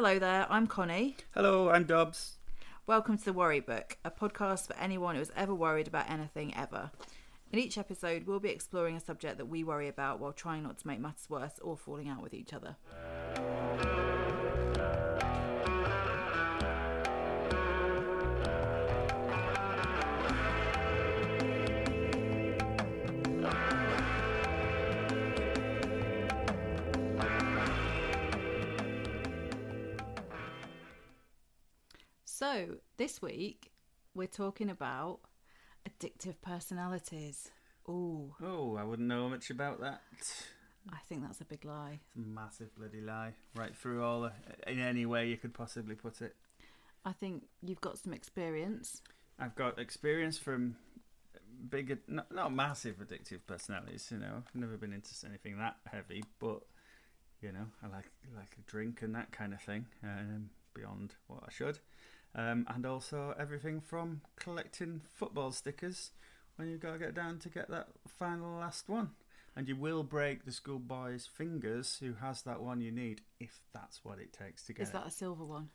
Hello there, I'm Connie. Hello, I'm Dobbs. Welcome to The Worry Book, a podcast for anyone who has ever worried about anything ever. In each episode, we'll be exploring a subject that we worry about while trying not to make matters worse or falling out with each other. So, this week, we're talking about addictive personalities. Ooh, Oh, I wouldn't know much about that. I think that's a big lie. a massive bloody lie. Right through all the, in any way you could possibly put it. I think you've got some experience. I've got experience from big, not, not massive addictive personalities. You know, I've never been into anything that heavy, but you know, I like like a drink and that kind of thing. Um, beyond what I should, um, and also everything from collecting football stickers when you've got to get down to get that final last one. And you will break the schoolboy's fingers who has that one you need, if that's what it takes to get Is it. that a silver one?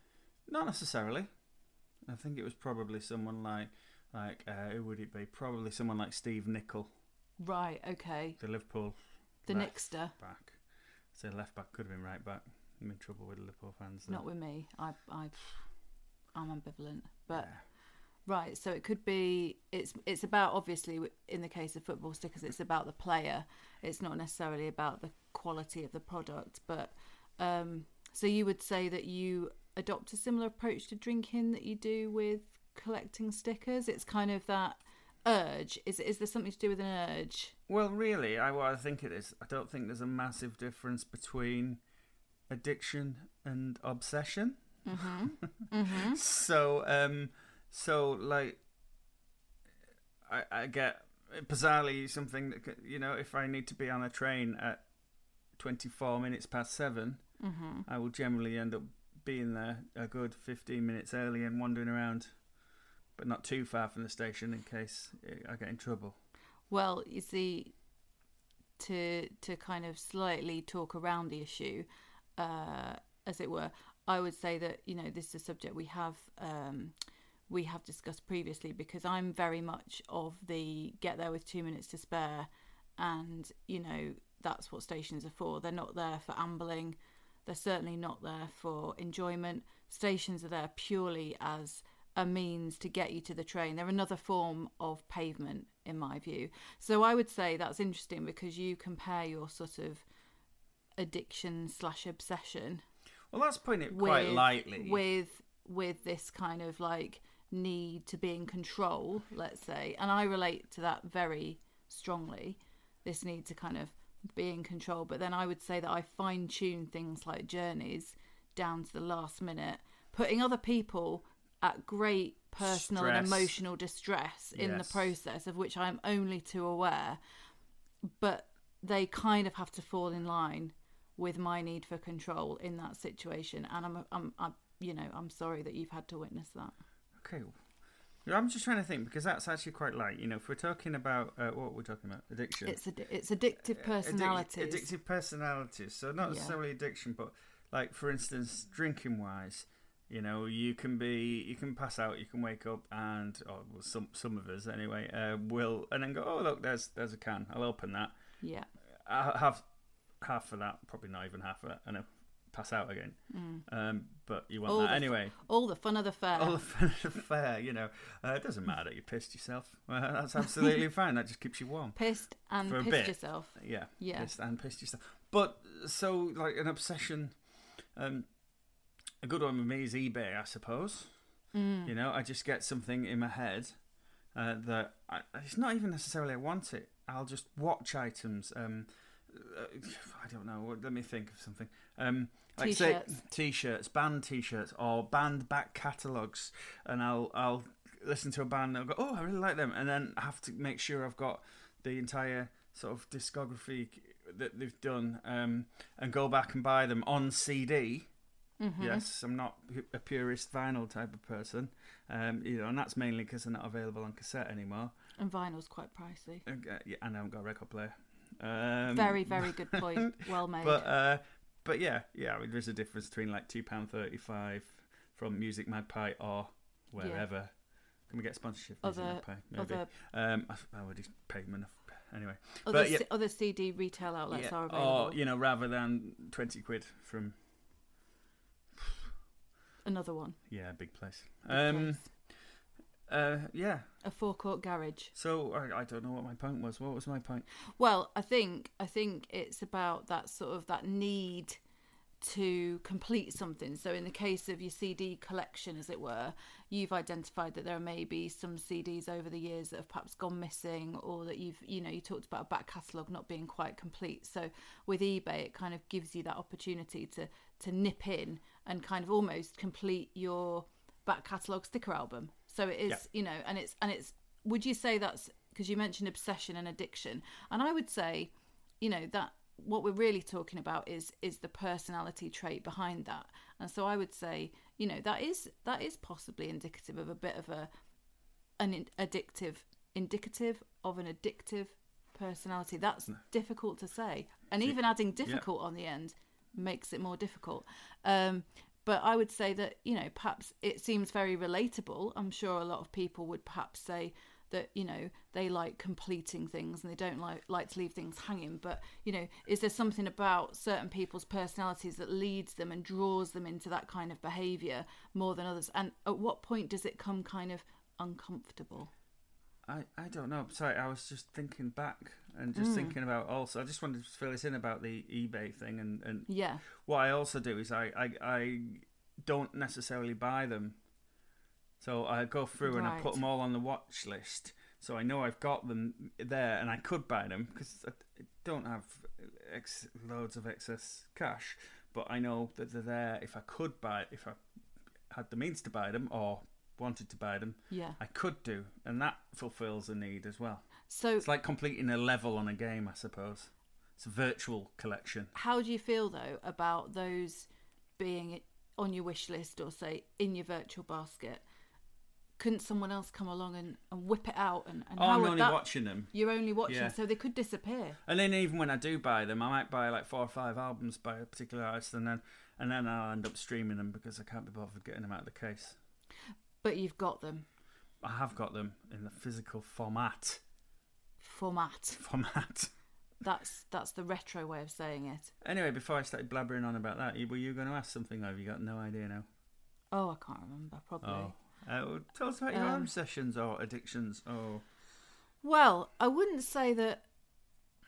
Not necessarily. I think it was probably someone like like uh, who would it be? Probably someone like Steve Nicol, Right, okay. the Liverpool The Left. Nixter. back. So left back could have been right back. I'm in trouble with Liverpool fans. Not with me. I, I, I'm ambivalent. But Yeah. right, so it could be. It's it's about obviously in the case of football stickers, it's about the player. It's not necessarily about the quality of the product. But um, so you would say that you adopt a similar approach to drinking that you do with collecting stickers. It's kind of that urge. Is is there something to do with an urge? Well, really, I what I think it is. I don't think there's a massive difference between addiction and obsession. Mm-hmm. mm-hmm. So, um, so like, I, I get bizarrely something that you know, if I need to be on a train at twenty four minutes past seven, Mm-hmm. I will generally end up being there a good fifteen minutes early and wandering around, but not too far from the station in case I get in trouble. Well, you see, to to kind of slightly talk around the issue, uh, as it were, I would say that you know this is a subject we have um, we have discussed previously because I'm very much of the get there with two minutes to spare, and you know that's what stations are for. They're not there for ambling. They're certainly not there for enjoyment. Stations are there purely as a means to get you to the train. They're another form of pavement, in my view. So I would say that's interesting because you compare your sort of addiction slash obsession Well, that's putting it with quite lightly. with with this kind of like need to be in control, let's say, and I relate to that very strongly. This need to kind of be in control, but then I would say that I fine tune things like journeys down to the last minute, putting other people at great personal and emotional distress in the process of which I'm only too aware, but they kind of have to fall in line with my need for control in that situation and I'm I'm, I'm you know I'm sorry that you've had to witness that Okay. I'm just trying to think because that's actually quite light. You know, if we're talking about uh, what we're talking about, addiction. it's addi- it's addictive Addic- addictive personalities. So not Yeah. necessarily addiction, but like for instance, drinking wise, you know, you can be, you can pass out, you can wake up, and or well, some some of us anyway, uh, will and then go, oh look, there's there's a can. I'll open that. yeah I have half of that, probably not even half of that, and I'll pass out again. mm. Um, but you want All that anyway. all the fun of the fair All the fun of the fair, you know. Uh, it doesn't matter that you pissed yourself. Well, that's absolutely fine. That just keeps you warm. pissed and For pissed bit. yourself Yeah. Yeah. Pissed and pissed yourself. But so like an obsession. Um, a good one with me is eBay, I suppose. mm. You know, I just get something in my head uh, that I, it's not even necessarily I want it. I'll just watch items. Um, I don't know. Let me think of something. Um, like say T-shirts. t-shirts, band t-shirts, or band back catalogs, and I'll I'll listen to a band and I'll go, oh, I really like them, and then I have to make sure I've got the entire sort of discography that they've done, um, and go back and buy them on CD. Mhm. Yes, I'm not a purist vinyl type of person, um, you know, and that's mainly because they're not available on cassette anymore. and vinyl's quite pricey And, uh, yeah, and I haven't got a record player. Um, very very good point well made But uh, but yeah, yeah. I mean, there's a difference between like two pound thirty five from Music Magpie or wherever. Can we get sponsorship? from Music Other- Magpie? Maybe. Other Um, I, I already pay them enough. Anyway, other, But, yeah. C- other CD retail outlets yeah. are available. or you know, rather than twenty quid from Another one. yeah, big place. Big Um, place. Uh, yeah. a forecourt garage. So I, I don't know what my point was. What was my point? Well, I think I think it's about that sort of that need to complete something. So in the case of your CD collection, as it were, you've identified that there may be some CDs over the years that have perhaps gone missing, or that you've you know you talked about a back catalogue not being quite complete. So with eBay, it kind of gives you that opportunity to to nip in and kind of almost complete your back catalogue sticker album. So it is Yeah. you know, and it's and it's. Would you say that's because you mentioned obsession and addiction, and I would say you know that what we're really talking about is is the personality trait behind that. And so i would say you know that is that is possibly indicative of a bit of a an in- addictive indicative of an addictive personality. That's difficult to say. And even adding difficult on the end makes it more difficult. Um but i would say that you know perhaps it seems very relatable. I'm sure a lot of people would perhaps say that you know they like completing things and they don't like like to leave things hanging. But you know is there something about certain people's personalities that leads them and draws them into that kind of behavior more than others? And at what point does it come kind of uncomfortable? I, I don't know. Sorry, I was just thinking back and just hmm. thinking about also. I just wanted to fill this in about the eBay thing and, and yeah what I also do is I, I, I don't necessarily buy them. So I go through and I put them all on the watch list. So I know I've got them there and I could buy them because I I don't have ex- loads of excess cash. But I know that they're there if I could buy, if I had the means to buy them or wanted to buy them, yeah I could do. And that fulfills a need as well. So It's like completing a level on a game, I suppose. It's a virtual collection. how do you feel though about those being on your wish list or say in your virtual basket couldn't someone else come along and, and whip it out and, and Oh, I'm only that watching them. you're only watching Yeah. so they could disappear And then even when I do buy them, I might buy like four or five albums by a particular artist, and then and then I'll end up streaming them because I can't be bothered getting them out of the case. but you've got them I have got them in the physical format. Format Format. that's that's the retro way of saying it Anyway, before I started blabbering on about that, were you going to ask something? You got no idea now? oh i can't remember probably Oh, uh, well, tell us about your Um, obsessions or addictions. Oh, Well, I wouldn't say that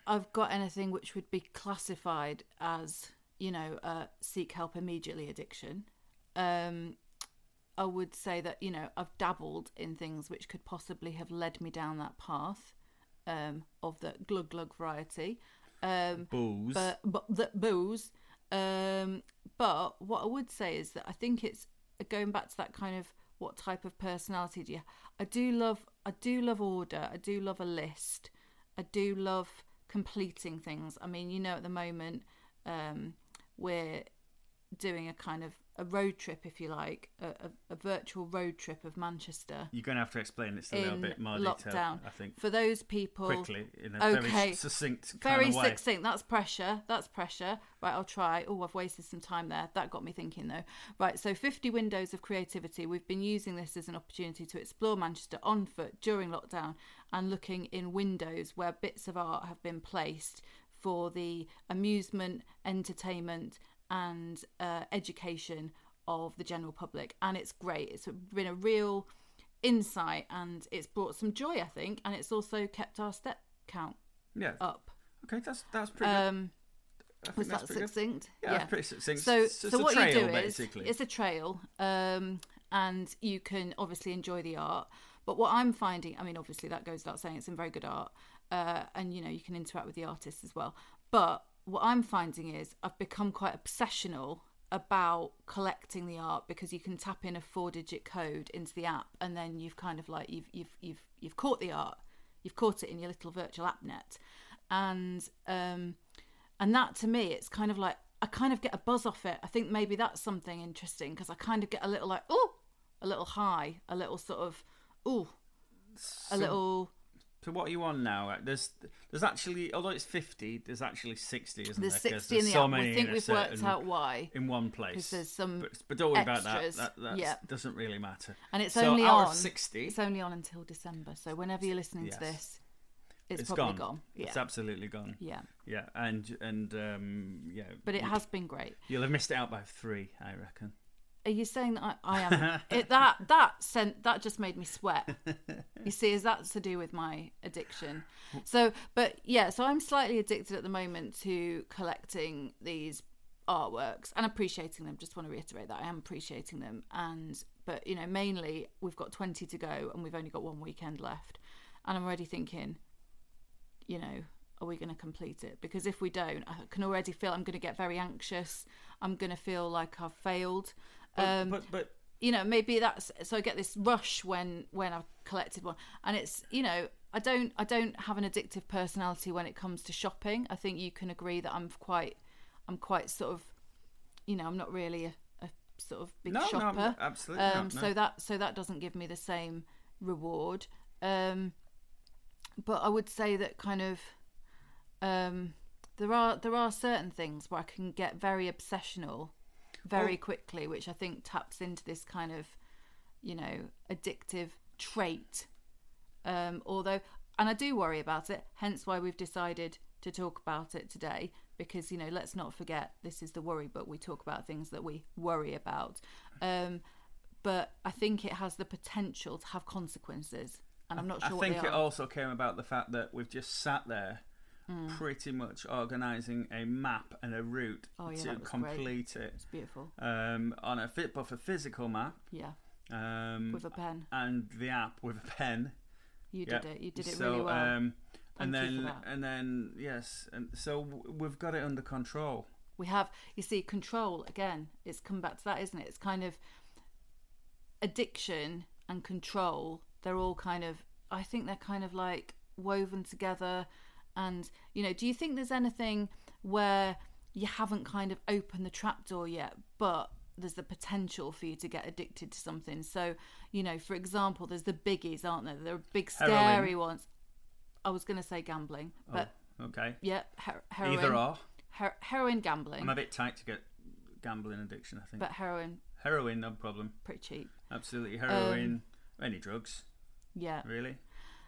I've got anything which would be classified as, you know, uh, seek help immediately addiction. Um, I would say that, you know, I've dabbled in things which could possibly have led me down that path um, of the glug glug variety. Um, booze. but but the booze. Um, but what I would say is that I think it's going back to that kind of what type of personality do you? I do love I do love order. I do love a list. I do love completing things. I mean, you know, at the moment um, we're doing a kind of a road trip, if you like, a, a, a virtual road trip of Manchester You're going to have to explain this a little bit more detail, lockdown. I think. For those people, Quickly, in a Okay. very succinct very succinct. That's pressure. That's pressure. Right, I'll try. Oh, I've wasted some time there. That got me thinking though. Right, so 50 windows of creativity. We've been using this as an opportunity to explore Manchester on foot during lockdown and looking in windows where bits of art have been placed for the amusement, entertainment, and uh, education of the general public. And it's great. It's been a real insight and it's brought some joy, I think, and it's also kept our step count Yeah. up. Okay, that's that's pretty good. Um, I think was that good. succinct? Yeah, that's pretty succinct. So, It's so a what trail, you do basically. is it's a trail, um, and you can obviously enjoy the art. But what I'm finding, I mean, obviously that goes without saying, it's in very good art, uh, and you know you can interact with the artists as well. But what I'm finding is I've become quite obsessional about collecting the art because you can tap in a four-digit code into the app, and then you've kind of like you've you've you've you've caught the art, you've caught it in your little virtual app net, and um, and that to me it's kind of like i kind of get a buzz off it. I think maybe that's something interesting because i kind of get a little like oh a little high a little sort of oh a So- little So what are you on now? There's there's actually although it's fifty, there's actually sixty, isn't it? There's there? 'Cause 60 in the so app. many We think in we've worked out why. in one place. Because there's some but, but don't worry about that. extras. That that Yeah. doesn't really matter. And it's so only on. sixty. It's only on until December. So whenever you're listening Yes. to this, it's, it's probably gone. gone. Yeah. It's absolutely gone. yeah. Yeah, and and um, yeah. But it has been great. You'll have missed it out by three, I reckon. Are you saying that I, I am? it, that that sent that just made me sweat. You see, is that to do with my addiction? So, but yeah, so I'm slightly addicted at the moment to collecting these artworks and appreciating them. Just want to reiterate that I am appreciating them, and but you know, mainly we've got 20 to go, and we've only got one weekend left, and I'm already thinking, you know. Are we going to complete it? Because if we don't, I can already feel I'm going to get very anxious. I'm going to feel like I've failed. But, Um, but but you know maybe that's so i get this rush when when i've collected one and it's you know i don't i don't have an addictive personality when it comes to shopping i think you can agree that i'm quite i'm quite sort of you know i'm not really a, a sort of big no, shopper no, absolutely um not. No. so that so that doesn't give me the same reward um but i would say that kind of um there are there are certain things where i can get very obsessional very Well- quickly which i think taps into this kind of you know addictive trait. Um although and i do worry about it hence why we've decided to talk about it today because you know let's not forget this is the worry but we talk about things that we worry about. Um but i think it has the potential to have consequences and i'm not sure I think it also came about the fact that we've just sat there Hmm. pretty much organising a map and a route Oh, yeah, to was great. complete it. It's beautiful. Um, on a fit a physical map yeah. um, with a pen. and the app with a pen. you did it. You did it so, really well. Um, and then and then yes, and so we've got it under control. we have you see control again it's come back to that isn't it? It's kind of addiction and control they're all kind of i think they're kind of like woven together and you know do you think there's anything where you haven't kind of opened the trapdoor yet but there's the potential for you to get addicted to something so you know for example there's the biggies aren't there there are big Heroin. scary ones i was going to say gambling but oh, okay. yeah her- heroin Either or. her- heroin gambling I'm a bit tight to get gambling addiction. I think but heroin heroin, no problem. pretty cheap. Absolutely heroin. Um, any drugs, Yeah. really?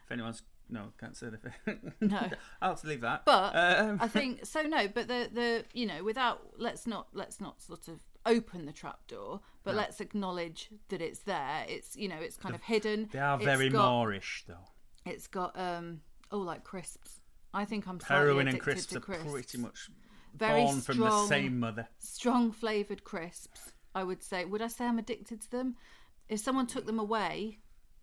If anyone's no, can't say anything. No. I'll have to leave that. But Um, I think so no, but the the you know, without let's not let's not sort of open the trapdoor, but No. let's acknowledge that it's there. It's you know, it's kind of hidden. they are It's very got, moreish, though. It's got um oh like crisps. I think I'm slightly Heroin and crisps to are pretty much very born from the same mother. strong flavored crisps. I would say. Would I say I'm addicted to them? If someone took them away,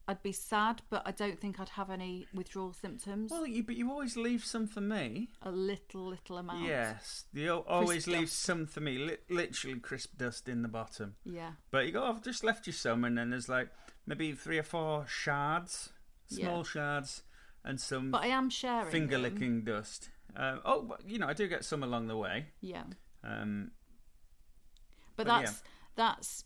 I'd be sad, but I don't think I'd have any withdrawal symptoms. Well, you, but you always leave some for me. a little, little amount. Yes, you al- always leave dust. some for me. Li- literally crisp dust in the bottom. Yeah. But you go, I've just left you some, and then there's like maybe three or four shards, small Yeah. shards, and some But I am sharing. finger licking dust. Um, oh, but, you know, I do get some along the way. Yeah. Um, But, But yeah. that's that's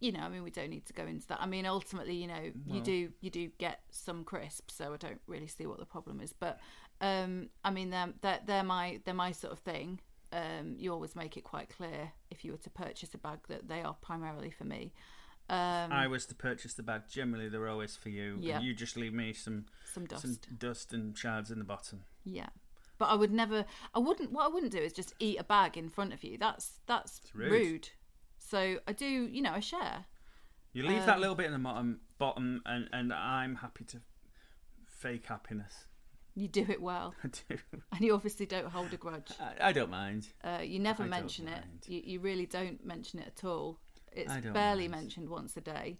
you know, I mean we don't need to go into that. I mean ultimately, you know, you do you do get some crisps, so I don't really see what the problem is. But um I mean they're they're, they're my they're my sort of thing. Um you always make it quite clear if you were to purchase a bag that they are primarily for me. Um I was to purchase the bag. Generally, they're always for you. Yeah. And you just leave me some some dust. some dust and shards in the bottom. Yeah. But I would never I wouldn't what I wouldn't do is just eat a bag in front of you. That's that's rude. rude. So I do, you know, I share. You leave that Um, little bit in the bottom, bottom, and and I'm happy to fake happiness. You do it well. I do. And you obviously don't hold a grudge. I, I don't mind. Uh, you never I mention it. You, you really don't mention it at all. It's barely mind. mentioned once a day.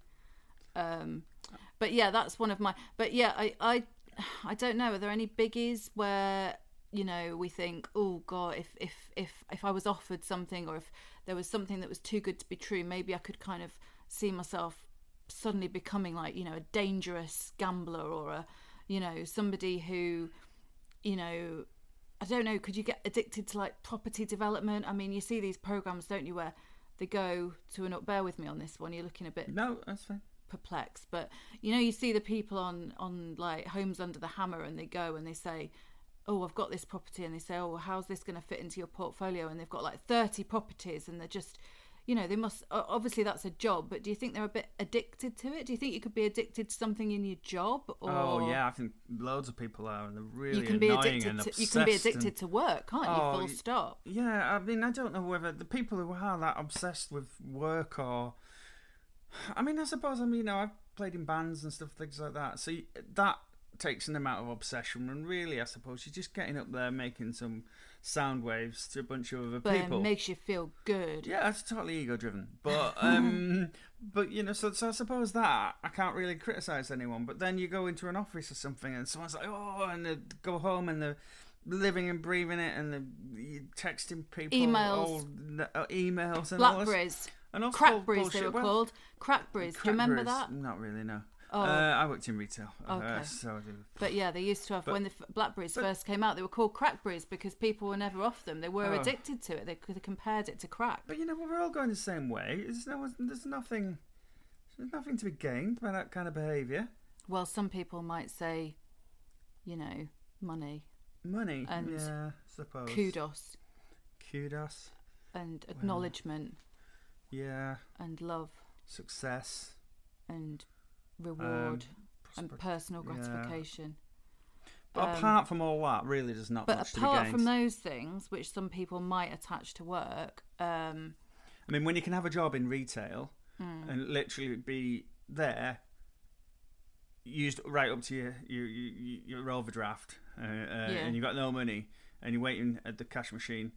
Um, but yeah, that's one of my. But yeah, I, I, I don't know. Are there any biggies where you know we think, oh god, if if if if I was offered something, or if there was something that was too good to be true, maybe I could kind of see myself suddenly becoming like you know a dangerous gambler or a you know somebody who you know I don't know, could you get addicted to like property development? I mean, you see these programs, don't you, where they go to an bear with me on this one. You're looking a bit No, that's fine. perplexed. But you know, you see the people on on like Homes Under the Hammer, and they go and they say, "Oh, I've got this property," and they say, "Oh, how's this going to fit into your portfolio?" And they've got like thirty properties, and they're just you know they must obviously that's a job but do you think they're a bit addicted to it do you think you could be addicted to something in your job or Oh yeah, I think loads of people are, and they're really you can be annoying addicted and to obsessed. you can be and- addicted to work can't you Oh, full stop Yeah, I mean, I don't know whether the people who are that obsessed with work or. I mean, I suppose, I mean, you know, I've played in bands and stuff, things like that. So that takes an amount of obsession, and really, I suppose, you're just getting up there making some sound waves to a bunch of other but people. it makes you feel good Yeah, it's totally ego driven. But um but you know, so so I suppose that I can't really criticise anyone. But then you go into an office or something and someone's like, Oh and they go home and they're living and breathing it and they're texting people Emails. all, uh, emails and all blackberries and crackberries they were Well, called crackberries do you remember that Not really, no. Oh. Uh, I worked in retail. uh, Okay. so I. But yeah, they used to have But- when the f- blackberries but- first came out. They were called crackberries because people were never off them. They were Oh. addicted to it. They, they compared it to crack. But you know, we're all going the same way. There's no there's nothing there's nothing to be gained by that kind of behaviour. Well, some people might say, you know, money, Money. And yeah, I suppose. kudos, Kudos. and acknowledgement, Yeah. and love, Success. and reward, and prosper- personal yeah. gratification. But um, apart from all that, really, there's not But much apart from those things, which some people might attach to work, um, I mean, when you can have a job in retail mm, and literally be there, used right up to your your your, your overdraft, uh, uh, and you've got no money, and you're waiting at the cash machine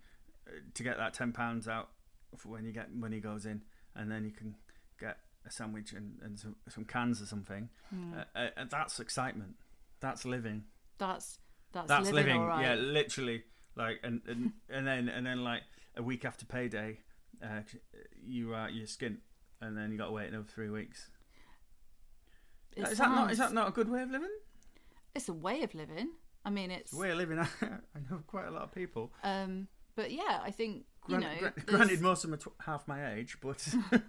uh, to get that ten pounds out for when you get money goes in, and then you can a sandwich and, and some, some cans or something. mm, Uh, uh, that's excitement. That's living. that's that's, that's living, living, right. yeah literally like and, and and then and then like a week after payday uh, you are you're skint and then you got to wait another three weeks It is that not is that not a good way of living It's a way of living. I mean, it's. it's a way of living i know quite a lot of people Um, but yeah, I think you Gran- know. gra- there's- granted most of them are tw- half my age but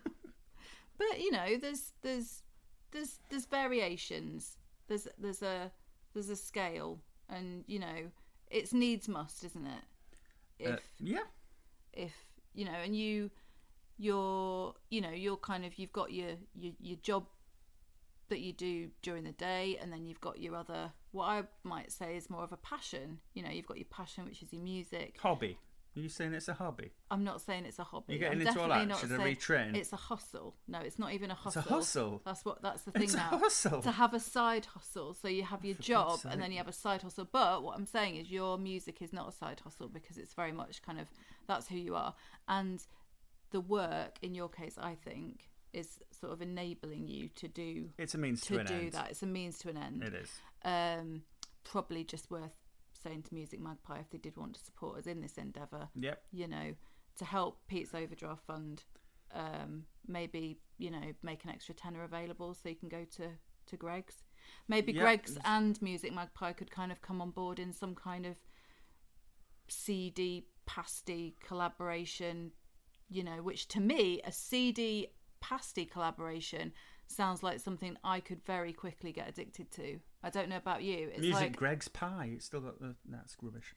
but you know, there's there's there's there's variations. There's there's a there's a scale, and you know, it's needs must, isn't it? If uh, yeah. if you know, and you you're you know you're kind of you've got your your your job that you do during the day and then you've got your other what I might say is more of a passion. You know you've got your passion which is your music. Hobby are you saying it's a hobby I'm not saying it's a hobby. You're getting I'm into all definitely that? not Should I saying retrain? It's a hustle. No, it's not even a hustle. it's a hustle. That's what. That's the thing now. it's a hustle To have a side hustle, so you have your For job and then you have a side hustle. But what I'm saying is, your music is not a side hustle because it's very much kind of that's who you are, and the work in your case, I think, is sort of enabling you to do it's a means to, to an do end that. It's a means to an end it is um, probably just worth saying to Music Magpie if they did want to support us in this endeavour. yep You know, to help Pete's overdraft fund, um, maybe you know make an extra tenner available so you can go to to Greggs. Maybe Yep. Greggs and Music Magpie could kind of come on board in some kind of CD pasty collaboration. You know, which to me a CD pasty collaboration sounds like something I could very quickly get addicted to. I don't know about you. It's music like Greggs pie it's still got the that's rubbish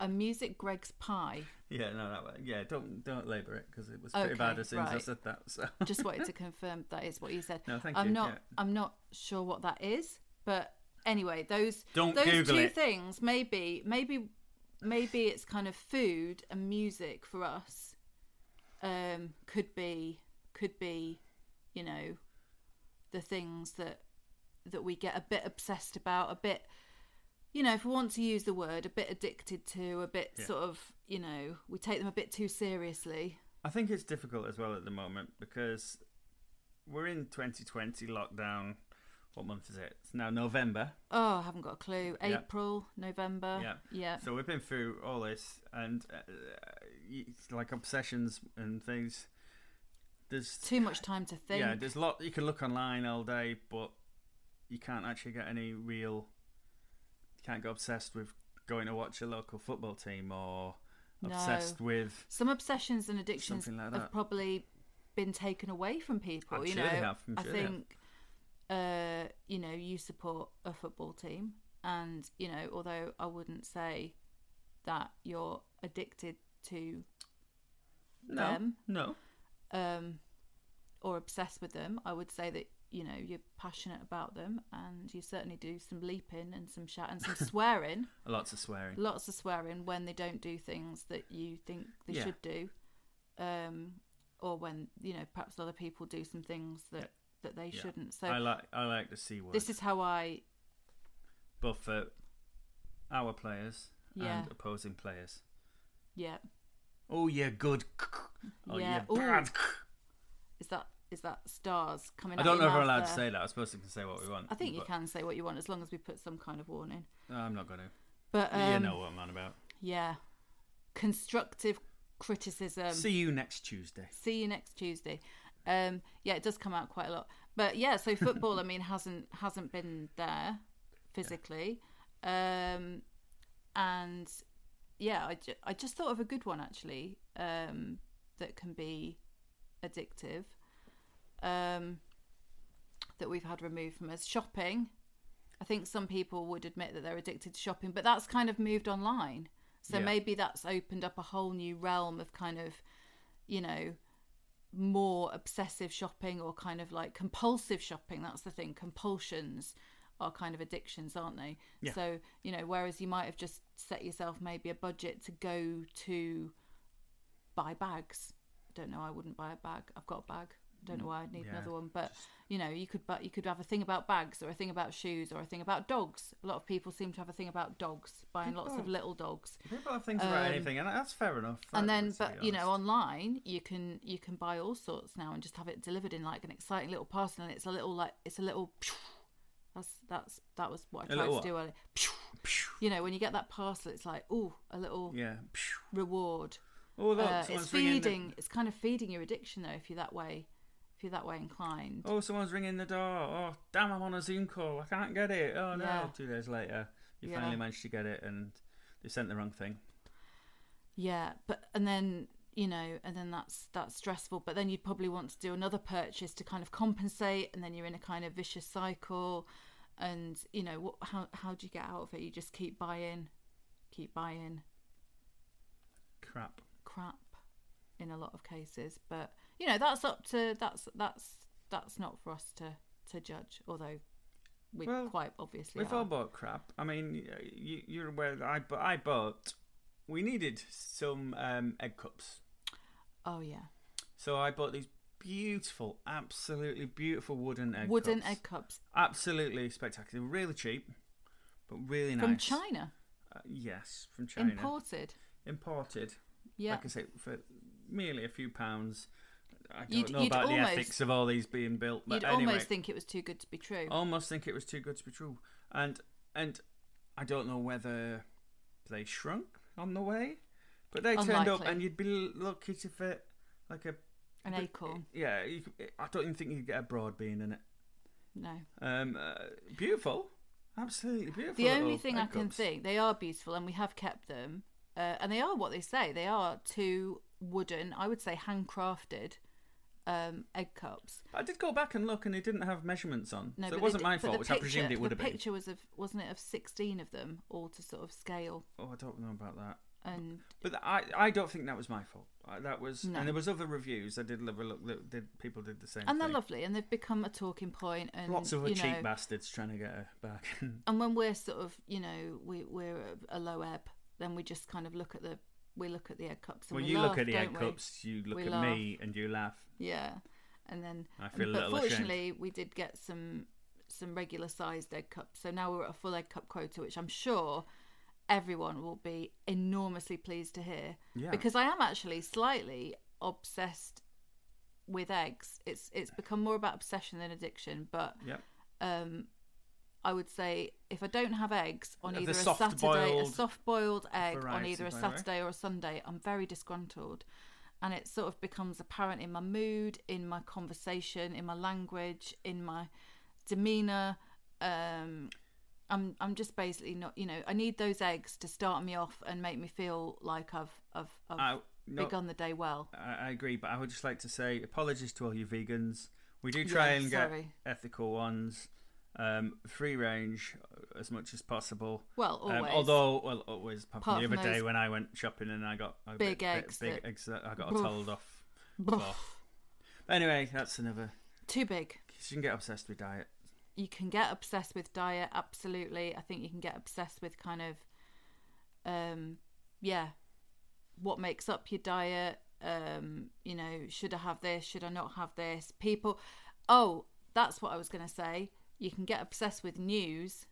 a music Greggs pie. Yeah, no, that way. Yeah, don't don't labour it because it was pretty Okay, bad as soon as I said that. So Just wanted to confirm that is what you said. no, thank I'm you. not. yeah. I'm not sure what that is, but anyway, those Don't those Google two it. things, maybe, maybe, maybe it's kind of food and music for us. Um, could be, could be, you know, the things that that we get a bit obsessed about, a bit, you know, if we want to use the word, a bit addicted to, a bit Yeah. sort of, you know, we take them a bit too seriously. I think it's difficult as well at the moment because we're in 2020 lockdown. What month is it? It's now November. Oh, I haven't got a clue. Yeah. April, November. Yeah. Yeah. So we've been through all this, and uh, like obsessions and things. There's Too much time to think. yeah, there's a lot you can look online all day, but you can't actually get any real. You can't get obsessed with going to watch a local football team or No. obsessed with Some obsessions and addictions like have probably been taken away from people. I'm you sure know, they have, I'm sure think uh, you know you support a football team, and you know although I wouldn't say that you're addicted to No, them no. Um, or obsessed with them, I would say that you know you're passionate about them, and you certainly do some leaping and some shout and some swearing, Lots of swearing. lots of swearing when they don't do things that you think they Yeah. should do, um, or when you know perhaps other people do some things that that they Yeah. shouldn't. So I like I like the c word. this is how I for our players Yeah. and opposing players. yeah Oh, you're good. Oh, Yeah, bad. is that is that stars coming? I don't know if we're allowed to say that. I suppose we can say what we want. I think you can say what you want as long as we put some kind of warning. No, I'm not going to. But um, you know what I'm on about. Yeah. Constructive criticism. See you next Tuesday. See you next Tuesday. Um, yeah, it does come out quite a lot. But yeah, so football, I mean, hasn't hasn't been there physically, um, and yeah, I, ju- I just thought of a good one actually um, that can be addictive. Um, that we've had removed from us shopping. I think some people would admit that they're addicted to shopping, but that's kind of moved online. So Yeah. maybe that's opened up a whole new realm of kind of, you know, more obsessive shopping or kind of like compulsive shopping. That's the thing. Compulsions are kind of addictions, aren't they? Yeah. So, you know, whereas you might have just set yourself maybe a budget to go to buy bags. I don't know, I wouldn't buy a bag. I've got a bag. I don't know why I'd need yeah, another one, but you know, you could but you could have a thing about bags or a thing about shoes or a thing about dogs. A lot of people seem to have a thing about dogs, buying lots of little dogs. People have things about Um, anything, and that's fair enough. and then but you know online you can you can buy all sorts now and just have it delivered in like an exciting little parcel and it's a little like it's a little that's that's that was what I tried to little do earlier. you know when you get that parcel it's like oh a little yeah. reward Oh, look, uh, it's ringing. the- feeding it's kind of feeding your addiction though if you're that way if you're that way inclined Oh, someone's ringing the door. Oh, damn! I'm on a Zoom call. I can't get it. Oh no! Yeah. Two days later, you Yeah. finally managed to get it, and they sent the wrong thing. Yeah, but and then you know, and then that's that's stressful. But then you'd probably want to do another purchase to kind of compensate, and then you're in a kind of vicious cycle. And you know, what? How how do you get out of it? You just keep buying, keep buying Crap. In a lot of cases. But you know, that's up to that's that's that's not for us to to judge. Although we Well, quite obviously We've are. all bought crap. I mean, you, you're aware that I, but I bought. We needed some um, egg cups, oh yeah, so I bought these beautiful, absolutely beautiful wooden egg wooden cups. egg cups Absolutely spectacular. Really cheap, but really nice. from China, Uh, yes, from China. imported. Imported. Yeah, Like I say, for merely a few pounds. I don't You'd- know you'd about almost- the ethics of all these being built, but you'd anyway, almost think it was too good to be true. almost think it was too good to be true. And and I don't know whether they shrunk on the way, but they turned up, and you'd be lucky to fit like a An but- acorn. Yeah, you, I don't even think you'd get a broad bean in it. No. Um, uh, beautiful, absolutely beautiful. The only thing I can think, they are beautiful and we have kept them. Uh, and they are what they say. They are two wooden, I would say handcrafted um, egg cups. I did go back and look, and it didn't have measurements on, No, so it wasn't did- my fault, which I presumed it would have The been. picture was of, wasn't it, of 16 of them, all to sort of scale. Oh, I don't know about that. And But I, I don't think that was my fault. That was, No. and there was other reviews. I did have a look. That did people did the same. and they're thing. lovely and they've become a talking point. and Lots of you cheap know, bastards trying to get her back. and when we're sort of you know we we're a low ebb then we just kind of look at the we look at the egg cups and when we you laugh, look at the egg we? cups, you look We at laugh. me and you laugh. Yeah, and then I feel a but little ashamed. fortunately we did get some some regular sized egg cups, so now we're at a full egg cup quota, which I'm sure everyone will be enormously pleased to hear. Yeah. Because I am actually slightly obsessed with eggs. It's it's become more about obsession than addiction, but Yep. um, I would say if I don't have eggs on either a Saturday, a soft-boiled egg on either a by the way. Saturday or a Sunday, I'm very disgruntled. And it sort of becomes apparent in my mood, in my conversation, in my language, in my demeanour. Um, I'm I'm just basically not, you know, I need those eggs to start me off and make me feel like I've I've, I've I, no, on the day well. I, I agree, but I would just like to say apologies to all you vegans. We do try Yeah, and get ethical ones, um, free range uh, as much as possible. Well, always. Um, although, well, always. Apart the other day when I went shopping and I got a big bit, eggs big, that- eggs that I got told off. anyway, that's another. Too big. You can get obsessed with diet. You can get obsessed with diet, absolutely. I think you can get obsessed with kind of, um, yeah, what makes up your diet. Um, you know, should I have this? Should I not have this? People, oh, that's what I was going to say. You can get obsessed with news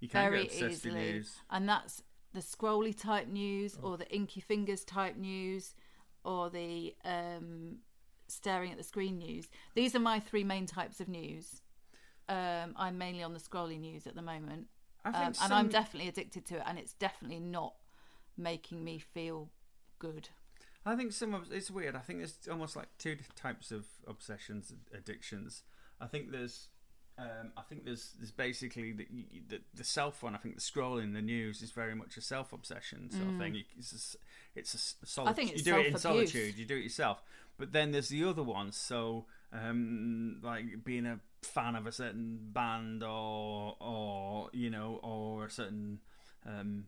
You can very get obsessed with easily, news. and that's the scrolly type news, or the inky fingers type news, or the um, staring at the screen news. These are my three main types of news. Um, I'm mainly on the scrolly news at the moment, um, and some- I'm definitely addicted to it, and it's definitely not making me feel good. I think some of it's weird. I think there's almost like two types of obsessions, addictions. I think there's, um, I think there's there's basically the, the the self one. I think the scrolling the news is very much a self obsession sort of thing. You, it's a, it's a solid, Mm. I think you do it in solitude. You do it yourself. But then there's the other ones. So um, like being a fan of a certain band or or you know or a certain um,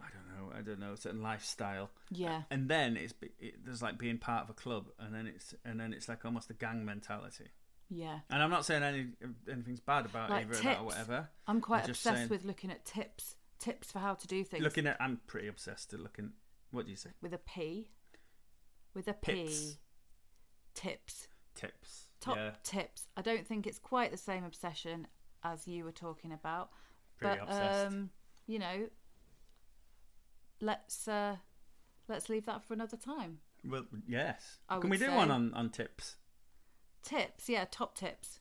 I don't know I don't know a certain lifestyle Yeah, and then it's it, there's like being part of a club, and then it's and then it's like almost a gang mentality. Yeah. And I'm not saying any anything's bad about Like either of that or whatever. I'm quite I'm obsessed saying- with looking at tips, tips for how to do things Looking at, I'm pretty obsessed at looking. What do you say? with a P, with a P. Pips. Tips. Tips. top yeah, tips. I don't think it's quite the same obsession as you were talking about, pretty but obsessed. um, you know, let's uh, let's leave that for another time. well, yes. I Can we do say- one on on tips? Tips, yeah, top tips,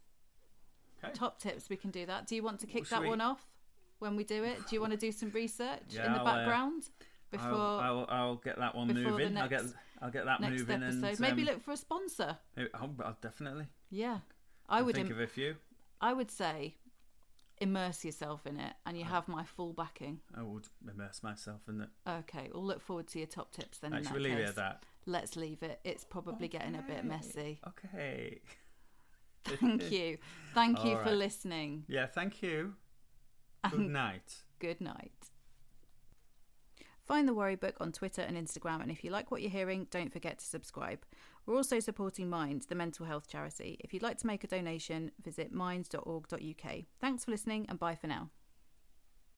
Okay. top tips. We can do that. Do you want to kick that we- one off when we do it? Do you want to do some research Yeah, in the I'll, uh, background before I'll, I'll I'll get that one moving. I'll get I'll get that next moving episode? and Maybe um, look for a sponsor. maybe- I'll, I'll definitely. Yeah, I I'll would. think im- of a few. I would say immerse yourself in it, and you have my full backing. I would immerse myself in it. Okay, we'll look forward to your top tips then. in Actually, that leave it at that. Let's leave it. It's probably getting a bit messy. Okay. Thank you. Thank you All for right. listening. Yeah. Thank you. Good And night. good night. Find the Worry Book on Twitter and Instagram, and if you like what you're hearing, don't forget to subscribe. We're also supporting Mind, the mental health charity. If you'd like to make a donation, visit minds.org.uk. Thanks for listening, and bye for now.